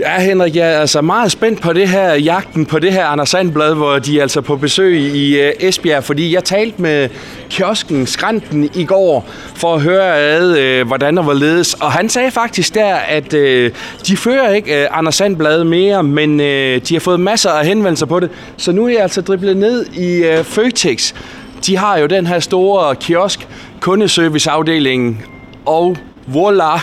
Ja, Henrik, jeg er altså meget spændt på det her jagten på det her Anders Sandblad, hvor de er altså på besøg i øh, Esbjerg, fordi jeg talte med kiosken Skranten i går for at høre ad, øh, hvordan der var ledes, og han sagde faktisk der, at øh, de fører ikke uh, Anders Sandblad mere, men de har fået masser af henvendelser på det, så nu er jeg altså driblet ned i Føtex. De har jo den her store kiosk, kundeserviceafdelingen, og voila,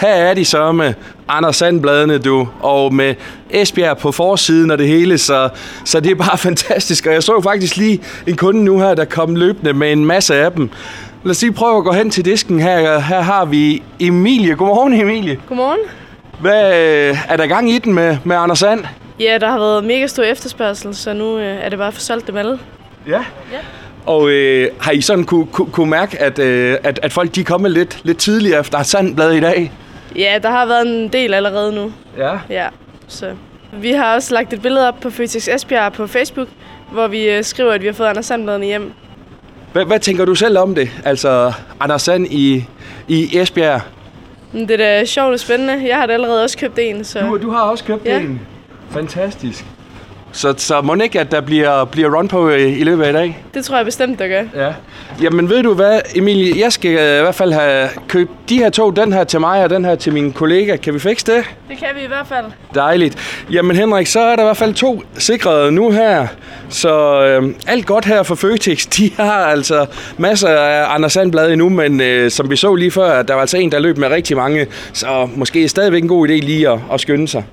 her er de så med Anders Sandbladene, du, og med Esbjerg på forsiden og det hele, så, så det er bare fantastisk. Og jeg så faktisk lige en kunde nu her, der kom løbende med en masse af dem. Lad os lige prøve at gå hen til disken her. Her har vi Emilie. Godmorgen, Emilie. Godmorgen. Hvad er der gang i den med, med Anders Sand? Ja, der har været mega stor efterspørgsel, så nu øh, er det bare for solgt dem alle. Ja. Ja. Og øh, har I sådan kunne, kunne, kunne mærke, at, øh, at, at folk de er kommet lidt, lidt tidligere efter Sandblad i dag? Ja, der har været en del allerede nu. Ja. Ja, så. Vi har også lagt et billede op på Føtex Esbjerg på Facebook, hvor vi øh, skriver, at vi har fået Anders Sandbladene hjem. Hvad, hvad tænker du selv om det? Altså, Anders Sand i, i Esbjerg. Det er da sjovt og spændende. Jeg har da allerede også købt en, så... Du, du har også købt Ja. en. Fantastisk. Så, så må ikke, at der bliver, bliver run på i, i løbet af i dag? Det tror jeg bestemt, der gør. Ja. Jamen ved du hvad, Emilie, jeg skal øh, i hvert fald have købt de her to, den her til mig og den her til min kollega. Kan vi fikse det? Det kan vi i hvert fald. Dejligt. Jamen Henrik, så er der i hvert fald to sikrede nu her. Så øh, alt godt her for Føtex. De har altså masser af Anders Sandblad endnu, men øh, som vi så lige før, der var altså en, der løb med rigtig mange. Så måske stadigvæk en god idé lige at, at skynde sig.